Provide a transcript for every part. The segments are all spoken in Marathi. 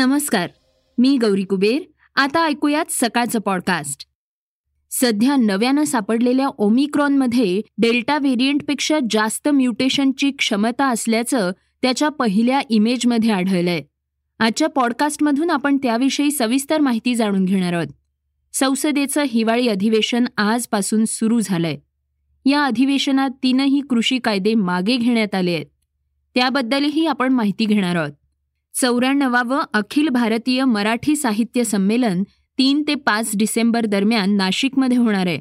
नमस्कार मी गौरी कुबेर. आता ऐकूयात सकाळचं पॉडकास्ट सध्या नव्यानं सापडलेल्या ओमिक्रॉनमध्ये डेल्टा व्हेरियंटपेक्षा जास्त म्युटेशनची क्षमता असल्याचं त्याच्या पहिल्या इमेजमध्ये आढळलंय. आजच्या पॉडकास्टमधून आपण त्याविषयी सविस्तर माहिती जाणून घेणार आहोत. संसदेचं हिवाळी अधिवेशन आजपासून सुरू झालंय. या अधिवेशनात तीनही कृषी कायदे मागे घेण्यात आले आहेत. त्याबद्दलही आपण माहिती घेणार आहोत. चौऱ्याण्णवावं अखिल भारतीय मराठी साहित्य संमेलन तीन ते पाच डिसेंबर दरम्यान नाशिकमध्ये होणार आहे.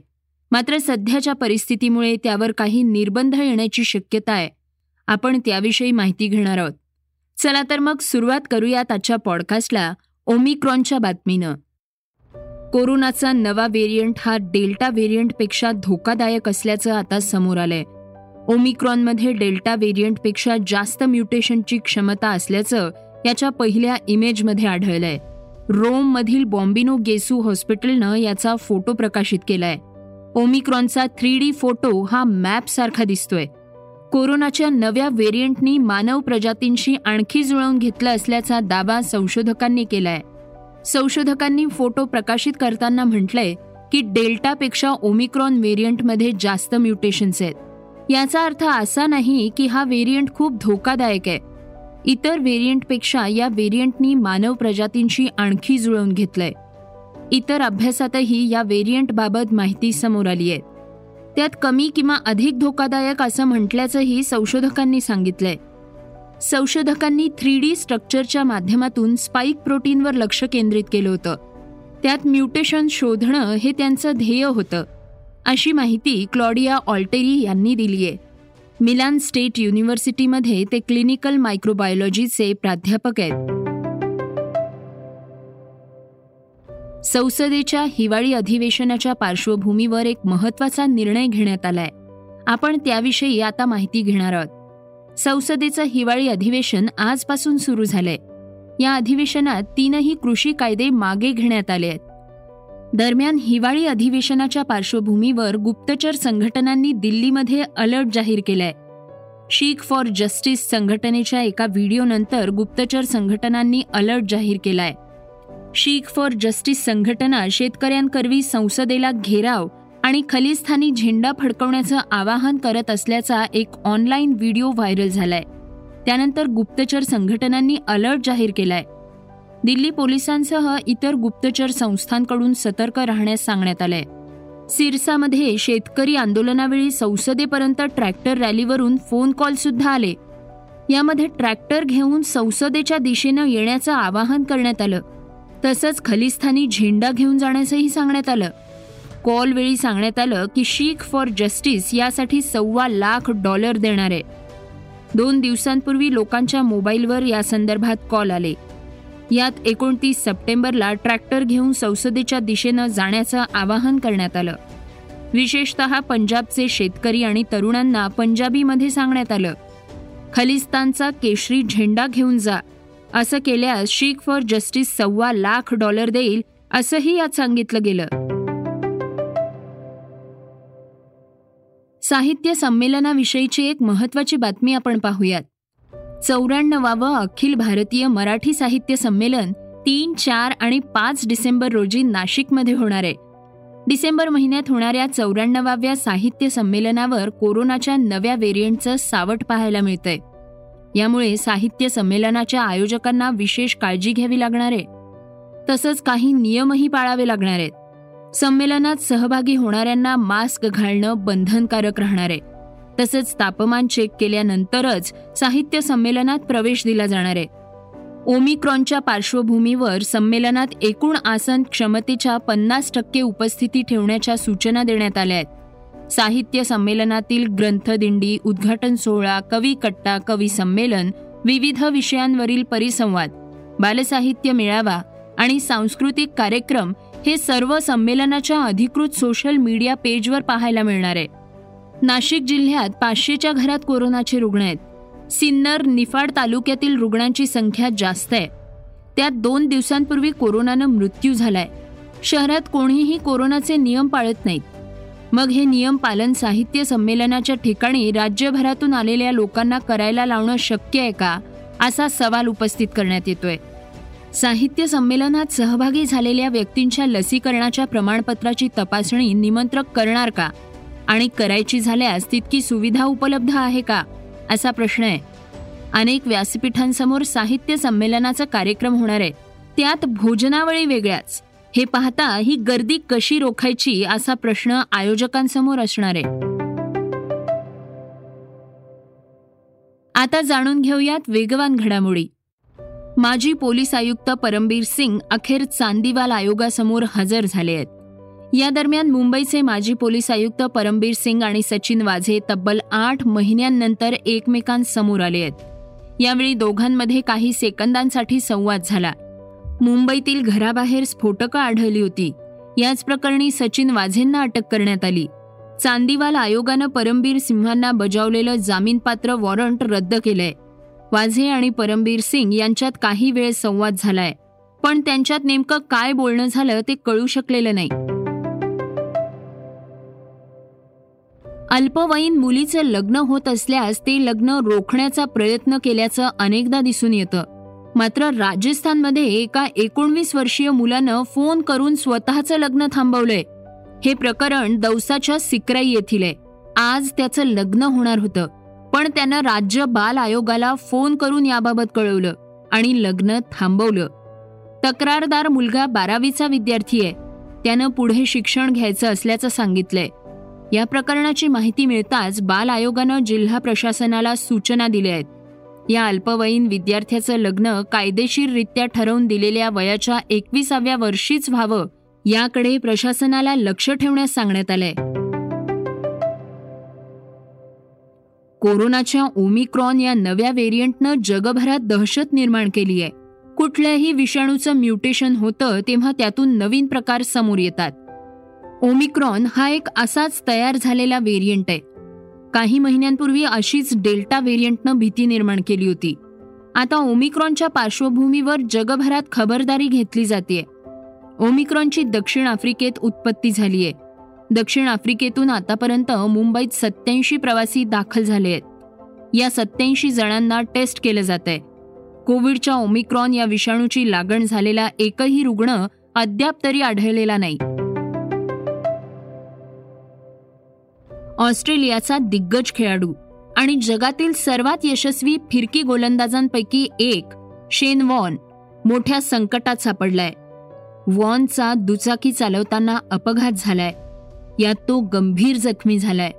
मात्र सध्याच्या परिस्थितीमुळे त्यावर काही निर्बंध येण्याची शक्यता आहे. आपण त्याविषयी माहिती घेणार आहोत. चला तर मग सुरुवात करूयात आजच्या पॉडकास्टला ओमिक्रॉनच्या बातमीनं. कोरोनाचा नवा व्हेरियंट हा डेल्टा व्हेरियंटपेक्षा धोकादायक असल्याचं आता समोर आलंय. ओमिक्रॉनमध्ये डेल्टा व्हेरियंटपेक्षा जास्त म्युटेशनची क्षमता असल्याचं याच्या पहिल्या इमेजमध्ये आढळलंय. रोममधील बॉम्बिनो गेसू हॉस्पिटलनं याचा फोटो प्रकाशित केलाय. ओमिक्रॉनचा थ्री डी फोटो हा मॅपसारखा दिसतोय. कोरोनाच्या नव्या व्हेरियंटनी मानव प्रजातींशी आणखी जुळवून घेतलं असल्याचा दावा संशोधकांनी केलाय. संशोधकांनी फोटो प्रकाशित करताना म्हटलंय की डेल्टापेक्षा ओमिक्रॉन व्हेरियंटमध्ये जास्त म्युटेशन्स आहेत. याचा अर्थ असा नाही की हा व्हेरियंट खूप धोकादायक आहे. इतर व्हेरियंटपेक्षा या व्हेरियंटनी मानव प्रजातींशी आणखी जुळवून घेतलंय. इतर अभ्यासातही या व्हेरियंटबाबत माहिती समोर आली आहे. त्यात कमी किंवा अधिक धोकादायक असं म्हटल्याचंही संशोधकांनी सांगितलंय. संशोधकांनी थ्री डी स्ट्रक्चरच्या माध्यमातून स्पाईक प्रोटीनवर लक्ष केंद्रित केलं होतं. त्यात म्युटेशन शोधणं हे त्यांचं ध्येय होतं. अशी माहिती क्लॉडिया ऑल्टेरी यांनी दिली आहे मिलान स्टेट युनिव्हर्सिटीमध्ये ते क्लिनिकल मायक्रोबायोलॉजीचे प्राध्यापक आहेत. संसदेच्या हिवाळी अधिवेशनाच्या पार्श्वभूमीवर एक महत्त्वाचा निर्णय घेण्यात आलाय. आपण त्याविषयी आता माहिती घेणार आहोत. संसदेचं हिवाळी अधिवेशन आजपासून सुरू झालंय. या अधिवेशनात तीनही कृषी कायदे मागे घेण्यात आले आहेत. दरम्यान हिवाळी अधिवेशनाच्या पार्श्वभूमीवर गुप्तचर संघटनांनी दिल्लीमध्ये अलर्ट जाहीर केलाय. शीख फॉर जस्टिस संघटनेच्या एका व्हिडिओनंतर गुप्तचर संघटनांनी अलर्ट जाहीर केलाय. शीख फॉर जस्टिस संघटना शेतकऱ्यांकरवी संसदेला घेराव आणि खलिस्थानी झेंडा फडकवण्याचं आवाहन करत असल्याचा एक ऑनलाईन व्हिडिओ व्हायरल झालाय. त्यानंतर गुप्तचर संघटनांनी अलर्ट जाहीर केलाय. दिल्ली पोलिसांसह इतर गुप्तचर संस्थांकडून सतर्क राहण्यास सांगण्यात आलंय. सिरसामध्ये शेतकरी आंदोलनावेळी संसदेपर्यंत ट्रॅक्टर रॅलीवरून फोन कॉल सुद्धा आले. यामध्ये ट्रॅक्टर घेऊन संसदेच्या दिशेनं येण्याचं आवाहन करण्यात आलं. तसंच खलिस्थानी झेंडा घेऊन जाण्याचंही सांगण्यात आलं. कॉल वेळी सांगण्यात आलं की शीख फॉर जस्टिस यासाठी सव्वा लाख डॉलर देणार. आहे दोन दिवसांपूर्वी लोकांच्या मोबाईलवर या संदर्भात कॉल आले. यात एकोणतीस सप्टेंबरला ट्रॅक्टर घेऊन संसदेच्या दिशेनं जाण्याचं आवाहन करण्यात आलं. विशेषत पंजाबचे शेतकरी आणि तरुणांना पंजाबीमध्ये सांगण्यात आलं. खलिस्तानचा केशरी झेंडा घेऊन जा. असं केल्यास शीख फॉर जस्टिस सव्वा लाख डॉलर देईल असंही यात सांगितलं गेलं. साहित्य संमेलनाविषयीची एक महत्वाची बातमी आपण पाहूयात. चौऱ्याण्णवावं अखिल भारतीय मराठी साहित्य संमेलन तीन चार आणि पाच डिसेंबर रोजी नाशिकमध्ये होणार आहे. डिसेंबर महिन्यात होणाऱ्या चौऱ्याण्णवाव्या साहित्य संमेलनावर कोरोनाच्या नव्या व्हेरियंटचं सावट पाहायला मिळतंय. यामुळे साहित्य संमेलनाच्या आयोजकांना विशेष काळजी घ्यावी लागणार आहे. तसंच काही नियमही पाळावे लागणार आहेत. संमेलनात सहभागी होणाऱ्यांना मास्क घालणं बंधनकारक राहणार आहे. तसंच तापमान चेक केल्यानंतरच साहित्य संमेलनात प्रवेश दिला जाणार आहे. ओमिक्रॉनच्या पार्श्वभूमीवर संमेलनात एकूण आसन क्षमतेच्या पन्नास टक्के उपस्थिती ठेवण्याच्या सूचना देण्यात आल्या आहेत. साहित्य संमेलनातील ग्रंथदिंडी उद्घाटन सोहळा कवी कट्टा कवी संमेलन विविध विषयांवरील परिसंवाद बालसाहित्य मेळावा आणि सांस्कृतिक कार्यक्रम हे सर्व संमेलनाच्या अधिकृत सोशल मीडिया पेजवर पाहायला मिळणार आहे. नाशिक जिल्ह्यात पाचशेच्या घरात कोरोनाचे रुग्ण आहेत. सिन्नर निफाड तालुक्यातील रुग्णांची संख्या जास्त आहे. त्यात दोन दिवसांपूर्वी कोरोनानं मृत्यू झालाय. शहरात कोणीही कोरोनाचे नियम पाळत नाहीत. मग हे नियम पालन साहित्य संमेलनाच्या ठिकाणी राज्यभरातून आलेल्या लोकांना करायला लावणं शक्य आहे का असा सवाल उपस्थित करण्यात येतोय. साहित्य संमेलनात सहभागी झालेल्या व्यक्तींच्या लसीकरणाच्या प्रमाणपत्राची तपासणी निमंत्रक करणार का आणि करायची झाल्यास तितकी सुविधा उपलब्ध आहे का? असा प्रश्न आहे. अनेक व्यासपीठांसमोर साहित्य संमेलनाचा कार्यक्रम होणार आहे. त्यात भोजनावळी वेगळ्याच. हे पाहता ही गर्दी कशी रोखायची असा प्रश्न आयोजकांसमोर असणार आहे. आता जाणून घेऊयात वेगवान घडामोडी. माजी पोलीस आयुक्त परमबीर सिंग अखेर चांदीवाल आयोगासमोर हजर झाले आहेत. या दरम्यान मुंबईचे माजी पोलीस आयुक्त परमबीर सिंग आणि सचिन वाझे तब्बल आठ महिन्यांनंतर एकमेकांसमोर आले आहेत. यावेळी दोघांमध्ये काही सेकंदांसाठी संवाद झाला. मुंबईतील घराबाहेर स्फोटकं आढळली होती. याच प्रकरणी सचिन वाझेंना अटक करण्यात आली. चांदीवाल आयोगानं परमबीर सिंहांना बजावलेलं जामीनपात्र वॉरंट रद्द केलंय. वाझे आणि परमबीर सिंग यांच्यात काही वेळ संवाद झालाय. पण त्यांच्यात नेमकं काय बोलणं झालं ते कळू शकलेलं नाही. अल्पवयीन मुलीचं लग्न होत असल्यास ते लग्न रोखण्याचा प्रयत्न केल्याचं अनेकदा दिसून येतं. मात्र राजस्थानमध्ये एका एकोणवीस वर्षीय मुलानं फोन करून स्वतःचं लग्न थांबवलंय. हे प्रकरण दौसाच्या सिक्राई येथील आहे आज त्याचं लग्न होणार होतं. पण त्यानं राज्य बाल आयोगाला फोन करून याबाबत कळवलं आणि लग्न थांबवलं. तक्रारदार मुलगा बारावीचा विद्यार्थी आहे. त्यानं पुढे शिक्षण घ्यायचं असल्याचं सांगितलंय. या प्रकरणाची माहिती मिळताच बाल आयोगानं जिल्हा प्रशासनाला सूचना दिल्या आहेत. या अल्पवयीन विद्यार्थ्याचं लग्न कायदेशीररित्या ठरवून दिलेल्या वयाच्या एकविसाव्या वर्षीच व्हावं याकडे प्रशासनाला लक्ष ठेवण्यास सांगण्यात आलंय. कोरोनाच्या ओमिक्रॉन या नव्या व्हेरियंटनं जगभरात दहशत निर्माण केली आहे. कुठल्याही विषाणूचं म्युटेशन होतं तेव्हा त्यातून नवीन प्रकार समोर येतात. ओमिक्रॉन हा एक असाच तयार झालेला व्हेरियंट आहे. काही महिन्यांपूर्वी अशीच डेल्टा व्हेरियंटनं भीती निर्माण केली होती. आता ओमिक्रॉनच्या पार्श्वभूमीवर जगभरात खबरदारी घेतली जाते ओमिक्रॉनची दक्षिण आफ्रिकेत उत्पत्ती झालीय. दक्षिण आफ्रिकेतून आतापर्यंत मुंबईत सत्याऐंशी प्रवासी दाखल झाले आहेत. या सत्याऐंशी जणांना टेस्ट केलं जात आहे कोविडच्या ओमिक्रॉन या विषाणूची लागण झालेला एकही रुग्ण अद्याप तरी आढळलेला नाही. ऑस्ट्रेलियाचा दिग्गज खेळाडू आणि जगातील सर्वात यशस्वी फिरकी गोलंदाजांपैकी एक शेन वॉन मोठ्या संकटात सापडलाय. वॉनचा दुचाकी चालवताना अपघात झालाय. यात तो गंभीर जखमी झालाय.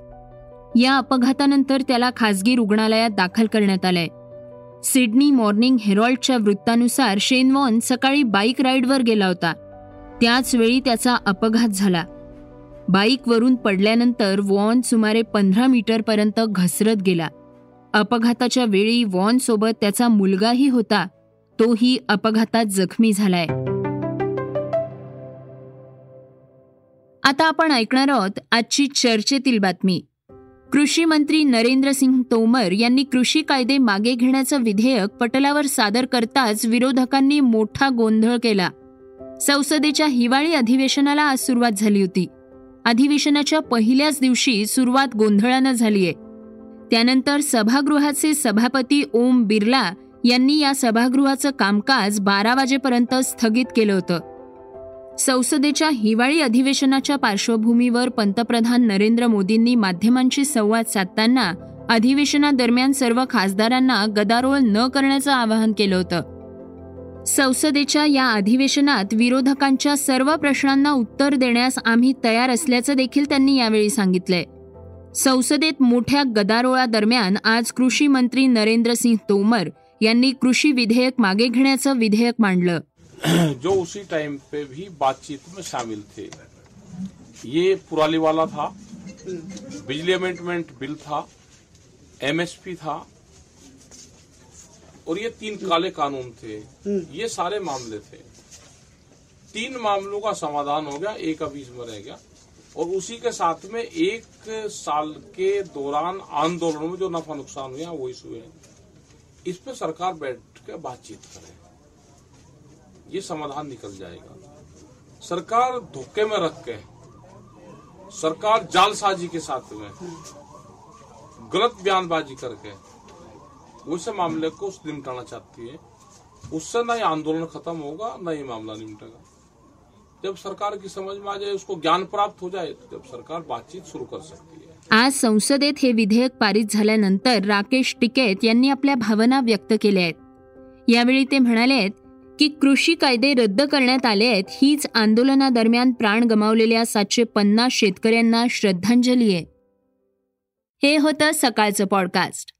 या अपघातानंतर त्याला खासगी रुग्णालयात दाखल करण्यात आलंय. सिडनी मॉर्निंग हेरॉल्डच्या वृत्तानुसार शेन वॉन सकाळी बाईक राईडवर गेला होता. त्याच वेळी त्याचा अपघात झाला. बाईकवरून पडल्यानंतर वॉन सुमारे पंधरा मीटरपर्यंत घसरत गेला. अपघाताच्या वेळी वॉन सोबत त्याचा मुलगाही होता. तोही अपघातात जखमी झालाय. आता आपण ऐकणार आहोत आजची चर्चेतील बातमी. कृषी मंत्री नरेंद्र सिंग तोमर यांनी कृषी कायदे मागे घेण्याचं विधेयक पटलावर सादर करताच विरोधकांनी मोठा गोंधळ केला. संसदेच्या हिवाळी अधिवेशनाला आज सुरुवात झाली होती. अधिवेशनाच्या पहिल्याच दिवशी सुरुवात गोंधळानं झालीय. त्यानंतर सभागृहाचे सभापती ओम बिर्ला यांनी या सभागृहाचं कामकाज बारा वाजेपर्यंत स्थगित केलं होतं. संसदेच्या हिवाळी अधिवेशनाच्या पार्श्वभूमीवर पंतप्रधान नरेंद्र मोदींनी माध्यमांशी संवाद साधताना अधिवेशनादरम्यान सर्व खासदारांना गदारोळ न करण्याचं आवाहन केलं होतं. संसदेच्या या अधिवेशनात विरोधकांच्या सर्व प्रश्नांना उत्तर देण्यास आम्ही तयार असल्याचं देखील त्यांनी यावेळी सांगितलंय. संसदेत मोठ्या गदारोळादरम्यान आज कृषी मंत्री नरेंद्र सिंह तोमर यांनी कृषी विधेयक मागे घेण्याचं विधेयक मांडलं. जो उसी टाइम पे भी बातचीत में शामिल थे ये पुराली वाला था बिजली अमेंडमेंट बिल था एमएसपी था और ये तीन काले कानून थे। ये सारे मामले थे। तीन मामलों का समाधान हो गया एक अभी इसमें रह गया। और उसी के साथ में एक साल के दौरान आंदोलनों में जो नफा नुकसान हुआ वो इशू है। इस पर सरकार बैठ के बातचीत करे। ये समाधान निकल जाएगा। सरकार धोखे में रख के सरकार जालसाजी के साथ में गलत बयानबाजी करके वो मामले को निपटाना चाहती है। उससे ना ये आंदोलन खत्म होगा ना ये मामला निपटेगा। जब सरकार की समझ में आ जाए उसको ज्ञान प्राप्त हो जाए जब सरकार बातचीत सुरू कर सकती है। आज संसदेत हे विधेयक पारित झाल्यानंतर राकेश टिकेत यांनी आपल्या भावना व्यक्त केल्या आहेत. यावेळी ते म्हणाले आहेत की कृषी कायदे रद्द करण्यात आले आहेत हीच आंदोलनादरम्यान प्राण गमावलेल्या सातशे पन्नास शेतकऱ्यांना श्रद्धांजली आहे. हे होतं सकाळचं पॉडकास्ट